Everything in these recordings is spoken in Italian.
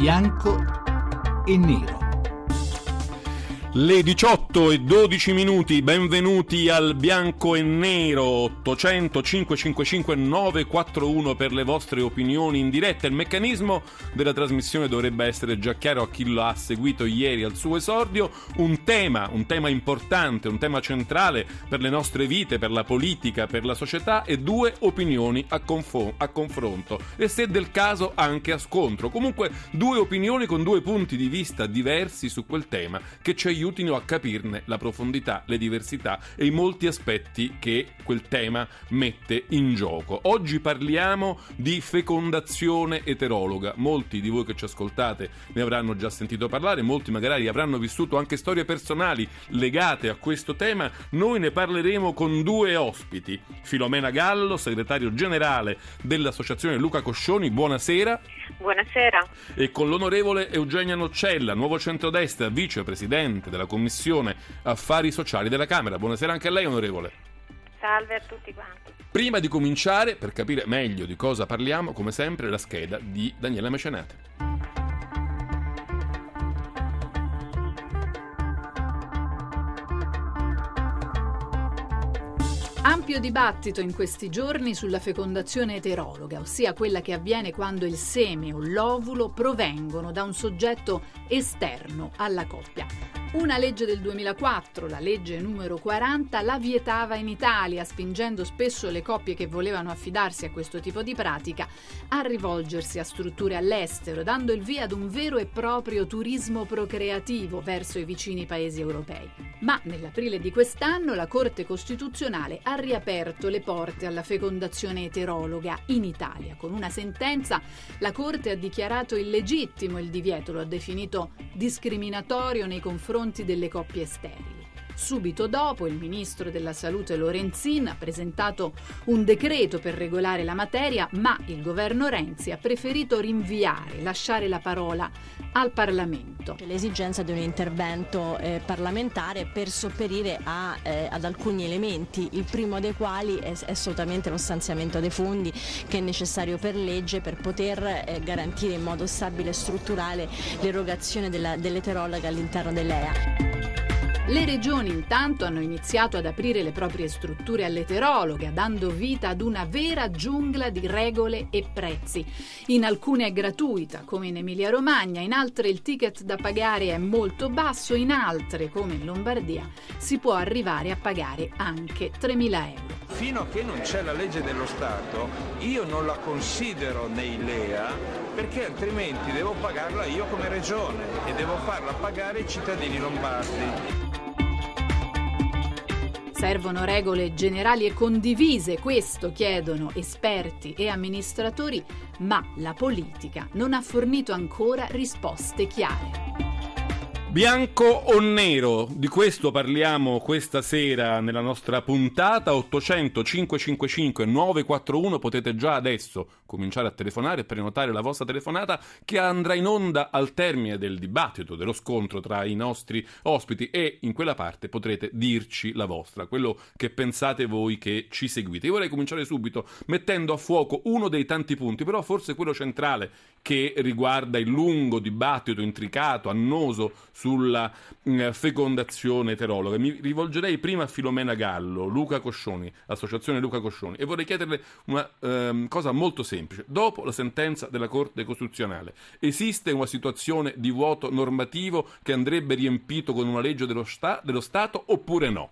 bianco e nero. Le 18 e 12 minuti, benvenuti al bianco e nero 800 555 941 per le vostre opinioni in diretta. Il meccanismo della trasmissione dovrebbe essere già chiaro a chi lo ha seguito ieri al suo esordio. Un tema, un tema importante, un tema centrale per le nostre vite, per la politica, per la società e due opinioni a, confo- a confronto e se del caso anche a scontro. Comunque due opinioni con due punti di vista diversi su quel tema che ci aiutino a capirne la profondità, le diversità e i molti aspetti che quel tema mette in gioco. Oggi parliamo di fecondazione eterologa. Molti di voi che ci ascoltate ne avranno già sentito parlare, molti magari avranno vissuto anche storie personali legate a questo tema. Noi ne parleremo con due ospiti. Filomena Gallo, segretario generale dell'associazione Luca Coscioni, buonasera. Buonasera. E con l'onorevole Eugenia Noccella, nuovo centrodestra, vicepresidente della Commissione Affari Sociali della Camera. Buonasera anche a lei, onorevole. Salve a tutti quanti. Prima di cominciare, per capire meglio di cosa parliamo, come sempre la scheda di Daniela Mecenate. Ampio dibattito in questi giorni sulla fecondazione eterologa, ossia quella che avviene quando il seme o l'ovulo provengono da un soggetto esterno alla coppia. Una legge del 2004, la legge numero 40, la vietava in Italia, spingendo spesso le coppie che volevano affidarsi a questo tipo di pratica a rivolgersi a strutture all'estero, dando il via ad un vero e proprio turismo procreativo verso i vicini paesi europei. Ma nell'aprile di quest'anno la Corte Costituzionale ha riaperto le porte alla fecondazione eterologa in Italia. Con una sentenza la Corte ha dichiarato illegittimo il divieto, lo ha definito discriminatorio nei confronti delle coppie sterili. Subito dopo il ministro della Salute Lorenzin ha presentato un decreto per regolare la materia, ma il governo Renzi ha preferito rinviare, lasciare la parola al Parlamento. L'esigenza di un intervento eh, parlamentare per sopperire a, eh, ad alcuni elementi, il primo dei quali è, è, assolutamente lo stanziamento dei fondi che è necessario per legge per poter eh, garantire in modo stabile e strutturale l'erogazione della, dell'eterologa all'interno dell'EA. Le regioni intanto hanno iniziato ad aprire le proprie strutture all'eterologa, dando vita ad una vera giungla di regole e prezzi. In alcune è gratuita, come in Emilia-Romagna, in altre il ticket da pagare è molto basso, in altre, come in Lombardia, si può arrivare a pagare anche 3.000 euro. Fino a che non c'è la legge dello Stato, io non la considero nei LEA perché altrimenti devo pagarla io come regione e devo farla pagare ai cittadini lombardi. Servono regole generali e condivise, questo chiedono esperti e amministratori, ma la politica non ha fornito ancora risposte chiare. Bianco o nero? Di questo parliamo questa sera nella nostra puntata 800 555 941. Potete già adesso cominciare a telefonare e prenotare la vostra telefonata che andrà in onda al termine del dibattito, dello scontro tra i nostri ospiti e in quella parte potrete dirci la vostra, quello che pensate voi che ci seguite. Io vorrei cominciare subito mettendo a fuoco uno dei tanti punti, però forse quello centrale che riguarda il lungo dibattito intricato, annoso sulla mm, fecondazione eterologa. Mi rivolgerei prima a Filomena Gallo, Luca Coscioni, Associazione Luca Coscioni, e vorrei chiederle una um, cosa molto semplice. Dopo la sentenza della Corte Costituzionale, esiste una situazione di vuoto normativo che andrebbe riempito con una legge dello, sta- dello Stato oppure no?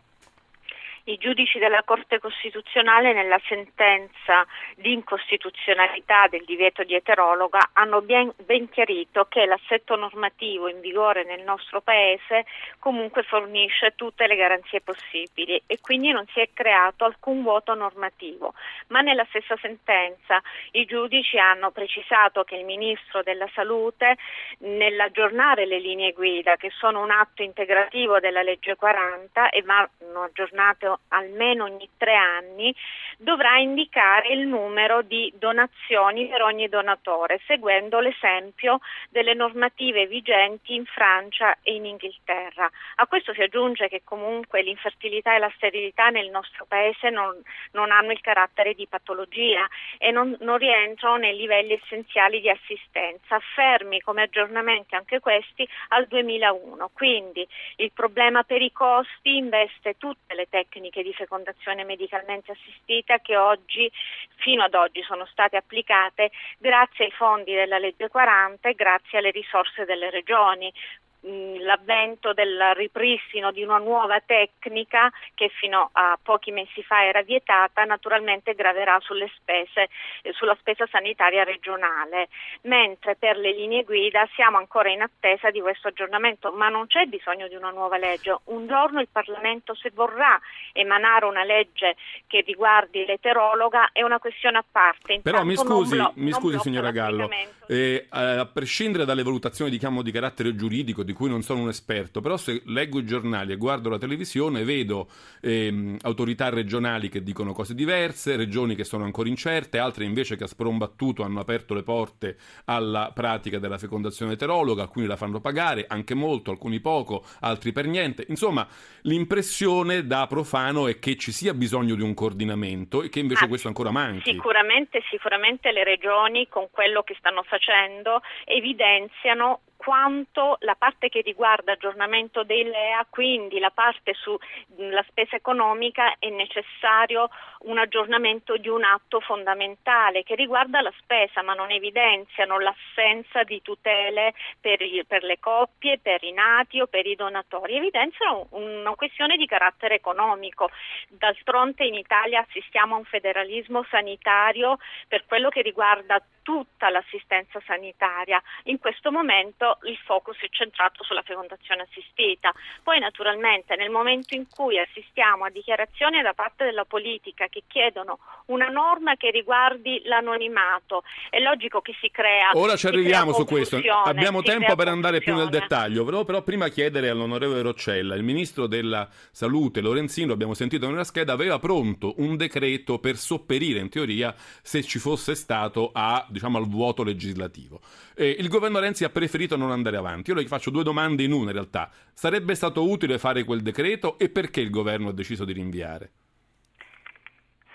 I giudici della Corte Costituzionale nella sentenza di incostituzionalità del divieto di eterologa hanno ben, ben, chiarito che l'assetto normativo in vigore nel nostro Paese comunque fornisce tutte le garanzie possibili e quindi non si è creato alcun vuoto normativo. Ma nella stessa sentenza i giudici hanno precisato che il Ministro della Salute nell'aggiornare le linee guida che sono un atto integrativo della legge 40 e vanno aggiornate almeno, ogni tre anni dovrà indicare il numero di donazioni per ogni donatore, seguendo l'esempio delle normative vigenti in Francia e in Inghilterra. A questo si aggiunge che comunque l'infertilità e la sterilità nel nostro paese non, non hanno il carattere di patologia e non, non rientrano nei livelli essenziali di assistenza, fermi come aggiornamenti anche questi al 2001. Quindi il problema per i costi investe tutte le tecniche di fecondazione medicalmente assistita che oggi, fino ad oggi, sono state applicate grazie ai fondi della legge 40 e grazie alle risorse delle regioni l'avvento del ripristino di una nuova tecnica che fino a pochi mesi fa era vietata naturalmente graverà sulle spese, eh, sulla spesa sanitaria regionale, mentre per le linee guida siamo ancora in attesa di questo aggiornamento, ma non c'è bisogno di una nuova legge. Un giorno il Parlamento se vorrà emanare una legge che riguardi l'eterologa è una questione a parte. Intanto Però mi scusi, blo- mi scusi signora Gallo, eh, a prescindere dalle valutazioni diciamo, di carattere giuridico di cui non sono un esperto, però se leggo i giornali e guardo la televisione vedo ehm, autorità regionali che dicono cose diverse, regioni che sono ancora incerte, altre invece che a sprombattuto hanno aperto le porte alla pratica della fecondazione eterologa, alcuni la fanno pagare, anche molto, alcuni poco, altri per niente. Insomma, l'impressione da profano è che ci sia bisogno di un coordinamento e che invece ah, questo ancora manchi. Sicuramente, sicuramente le regioni con quello che stanno facendo evidenziano quanto la parte che riguarda aggiornamento dei LEA, quindi la parte sulla spesa economica, è necessario un aggiornamento di un atto fondamentale che riguarda la spesa, ma non evidenziano l'assenza di tutele per, per le coppie, per i nati o per i donatori, evidenziano una questione di carattere economico. D'altronde in Italia assistiamo a un federalismo sanitario per quello che riguarda tutta l'assistenza sanitaria. In questo momento il focus è centrato sulla fecondazione assistita. Poi naturalmente nel momento in cui assistiamo a dichiarazioni da parte della politica che chiedono una norma che riguardi l'anonimato, è logico che si crea. Ora ci arriviamo su questo. Abbiamo tempo per andare più nel dettaglio. Volevo però prima chiedere all'onorevole Roccella, il ministro della Salute Lorenzino, abbiamo sentito nella scheda, aveva pronto un decreto per sopperire in teoria se ci fosse stato a diciamo, al vuoto legislativo. Eh, il governo Renzi ha preferito non andare avanti. Io le faccio due domande in una in realtà. Sarebbe stato utile fare quel decreto e perché il governo ha deciso di rinviare?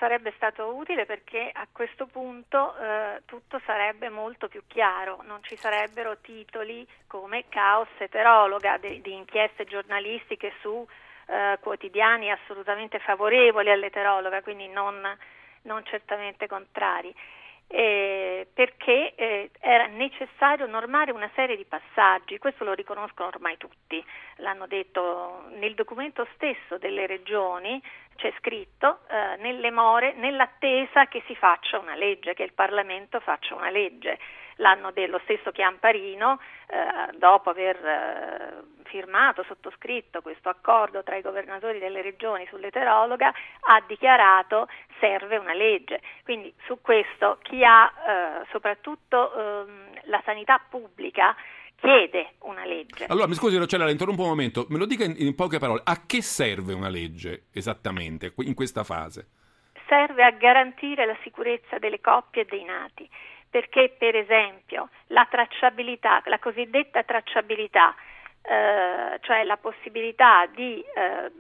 sarebbe stato utile perché a questo punto eh, tutto sarebbe molto più chiaro, non ci sarebbero titoli come caos eterologa di, di inchieste giornalistiche su eh, quotidiani assolutamente favorevoli all'eterologa, quindi non, non certamente contrari eh, perché eh, era necessario normare una serie di passaggi, questo lo riconoscono ormai tutti, l'hanno detto nel documento stesso delle regioni, c'è scritto eh, nelle more, nell'attesa che si faccia una legge, che il Parlamento faccia una legge l'anno dello stesso Chiamparino, eh, dopo aver eh, firmato, sottoscritto questo accordo tra i governatori delle regioni sull'eterologa, ha dichiarato serve una legge. Quindi su questo chi ha eh, soprattutto ehm, la sanità pubblica chiede una legge. Allora, mi scusi Rocella, la interrompo un momento, me lo dica in, in poche parole, a che serve una legge esattamente in questa fase? Serve a garantire la sicurezza delle coppie e dei nati perché per esempio la tracciabilità, la cosiddetta tracciabilità, eh, cioè la possibilità di eh,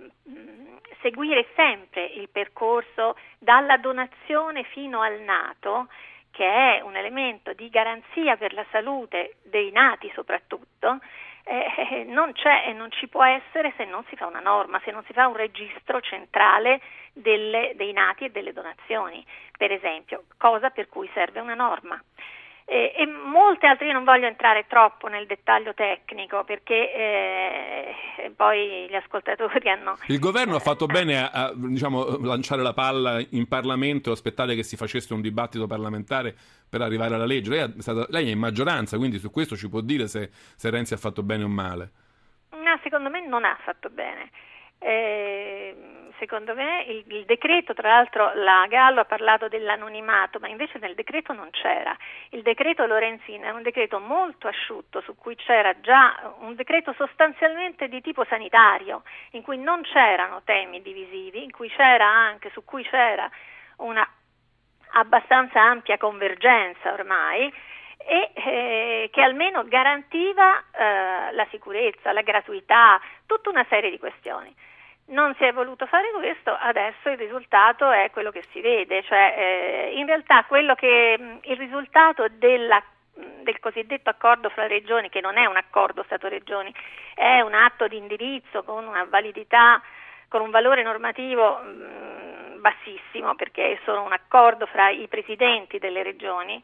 seguire sempre il percorso dalla donazione fino al nato, che è un elemento di garanzia per la salute dei nati soprattutto, eh, non c'è e non ci può essere se non si fa una norma, se non si fa un registro centrale delle, dei nati e delle donazioni, per esempio, cosa per cui serve una norma. E, e, molte altre, io non voglio entrare troppo nel dettaglio tecnico perché eh, poi gli ascoltatori hanno... Il governo ha fatto bene a, a diciamo, lanciare la palla in Parlamento e aspettare che si facesse un dibattito parlamentare per arrivare alla legge. Lei è, stata, lei è in maggioranza, quindi su questo ci può dire se, se Renzi ha fatto bene o male. No, secondo me non ha fatto bene. Eh, secondo me il, il, decreto, tra l'altro la Gallo ha parlato dell'anonimato, ma invece nel decreto non c'era. Il decreto Lorenzin è un decreto molto asciutto su cui c'era già un decreto sostanzialmente di tipo sanitario, in cui non c'erano temi divisivi, cui c'era anche, su cui c'era una abbastanza ampia convergenza ormai e eh, che almeno garantiva eh, la sicurezza, la gratuità, tutta una serie di questioni. Non si è voluto fare questo, adesso il risultato è quello che si vede, cioè eh, in realtà che, il risultato della, del cosiddetto accordo fra regioni, che non è un accordo Stato-Regioni, è un atto di indirizzo con una validità, con un valore normativo mh, bassissimo, perché è solo un accordo fra i presidenti delle regioni,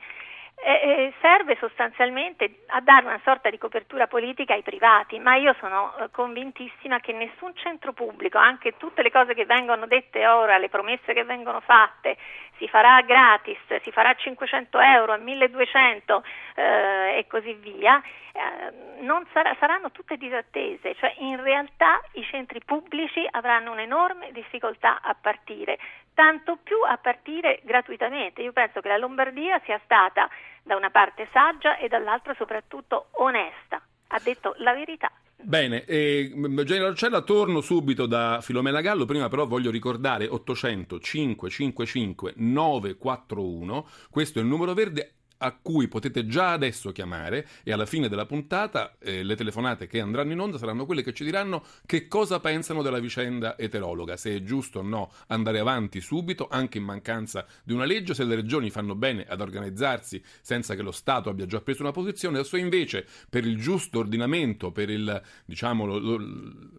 eh, serve sostanzialmente a dare una sorta di copertura politica ai privati, ma io sono eh, convintissima che nessun centro pubblico, anche tutte le cose che vengono dette ora, le promesse che vengono fatte, si farà gratis, si farà 500 euro, 1200 eh, e così via, eh, sarà, saranno tutte disattese, cioè in realtà i centri pubblici avranno un'enorme difficoltà a partire, tanto più a partire gratuitamente. Io penso che la Lombardia sia stata da una parte saggia e dall'altra soprattutto onesta, ha detto la verità. Bene, eh, General Roccella, torno subito da Filomena Gallo, prima però voglio ricordare 800 555 941, questo è il numero verde, a cui potete già adesso chiamare e alla fine della puntata eh, le telefonate che andranno in onda saranno quelle che ci diranno che cosa pensano della vicenda eterologa, se è giusto o no andare avanti subito, anche in mancanza di una legge, se le regioni fanno bene ad organizzarsi senza che lo Stato abbia già preso una posizione, o se invece per il giusto ordinamento, per il, diciamo,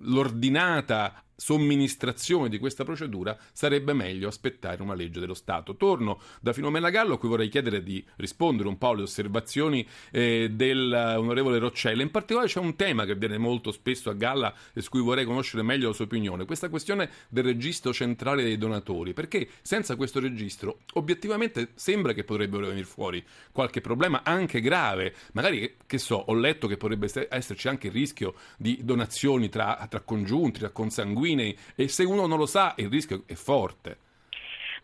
l'ordinata somministrazione di questa procedura sarebbe meglio aspettare una legge dello Stato. Torno da Filomena Gallo, a cui vorrei chiedere di rispondere un po' alle osservazioni eh, dell'onorevole Roccella. In particolare c'è un tema che viene molto spesso a galla e su cui vorrei conoscere meglio la sua opinione, questa questione del registro centrale dei donatori, perché senza questo registro obiettivamente sembra che potrebbero venire fuori qualche problema anche grave, magari che so, ho letto che potrebbe esserci anche il rischio di donazioni tra, tra congiunti, tra consanguini, sanguinei e se uno non lo sa il rischio è forte.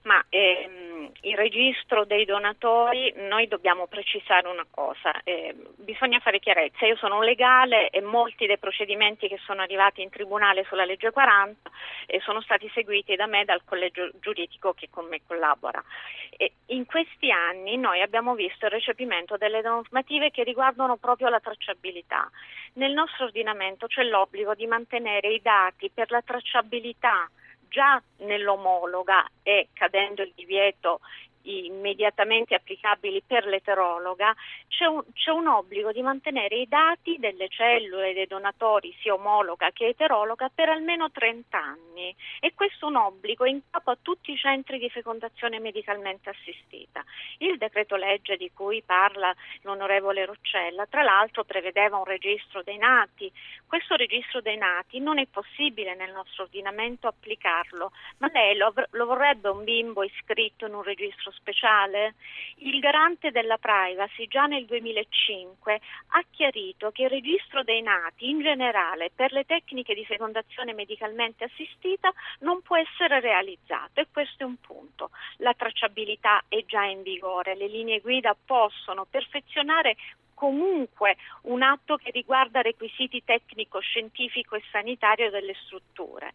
Ma ehm, il registro dei donatori, noi dobbiamo precisare una cosa, eh, bisogna fare chiarezza, io sono legale e molti dei procedimenti che sono arrivati in tribunale sulla legge 40 eh, sono stati seguiti da me dal collegio giuridico che con me collabora. E in questi anni noi abbiamo visto il recepimento delle normative che riguardano proprio la tracciabilità. Nel nostro ordinamento c'è l'obbligo di mantenere i dati per la tracciabilità già nell'omologa e cadendo il divieto immediatamente applicabili per l'eterologa, c'è un, c'è un, obbligo di mantenere i dati delle cellule dei donatori sia omologa che eterologa per almeno 30 anni e questo è un obbligo in capo a tutti i centri di fecondazione medicalmente assistita. Il decreto legge di cui parla l'onorevole Roccella, tra l'altro prevedeva un registro dei nati. Questo registro dei nati non è possibile nel nostro ordinamento applicarlo, ma lei lo, lo vorrebbe un bimbo iscritto in un registro speciale, il garante della privacy già nel 2005 ha chiarito che il registro dei nati in generale per le tecniche di fecondazione medicalmente assistita non può essere realizzato e questo è un punto. La tracciabilità è già in vigore, le linee guida possono perfezionare comunque un atto che riguarda requisiti tecnico, scientifico e sanitario delle strutture.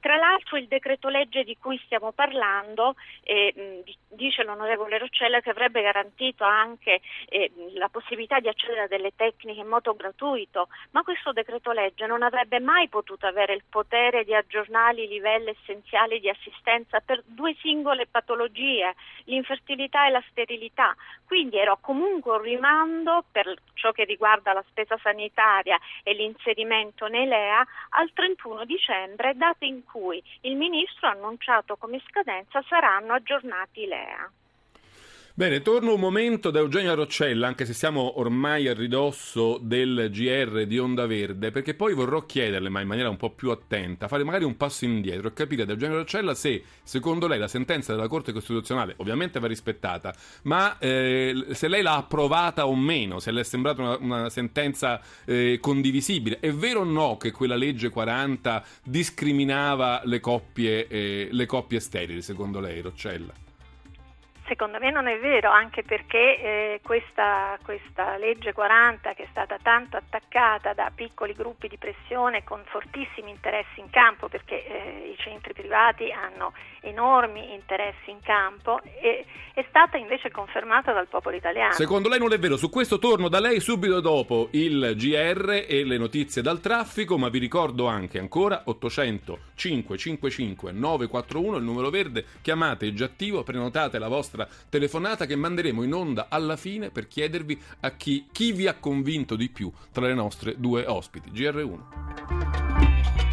Tra l'altro il decreto legge di cui stiamo parlando, eh, dice l'onorevole Roccella che avrebbe garantito anche eh, la possibilità di accedere a delle tecniche in modo gratuito, ma questo decreto legge non avrebbe mai potuto avere il potere di aggiornare i livelli essenziali di assistenza per due singole patologie, l'infertilità e la sterilità. Quindi era comunque un rimando per ciò che riguarda la spesa sanitaria e l'inserimento nei LEA al 31 dicembre, data in cui il Ministro ha annunciato come scadenza saranno aggiornati i LEA. Bene, torno un momento da Eugenio Roccella, anche se siamo ormai a ridosso del GR di Onda Verde, perché poi vorrò chiederle, ma in maniera un po' più attenta, fare magari un passo indietro e capire da Eugenio Roccella se, secondo lei, la sentenza della Corte Costituzionale ovviamente va rispettata, ma eh, se lei l'ha approvata o meno, se le è sembrata una, una sentenza eh, condivisibile. È vero o no che quella legge 40 discriminava le coppie, eh, le coppie sterili, secondo lei, Roccella? Secondo me non è vero, anche perché eh, questa, questa, legge 40 che è stata tanto attaccata da piccoli gruppi di pressione con fortissimi interessi in campo, perché eh, i centri privati hanno enormi interessi in campo, e, è stata invece confermata dal popolo italiano. Secondo lei non è vero, su questo torno da lei subito dopo il GR e le notizie dal traffico, ma vi ricordo anche ancora 800 555 941, il numero verde, chiamate è già attivo, prenotate la vostra telefonata che manderemo in onda alla fine per chiedervi a chi, chi vi ha convinto di più tra le nostre due ospiti. GR1.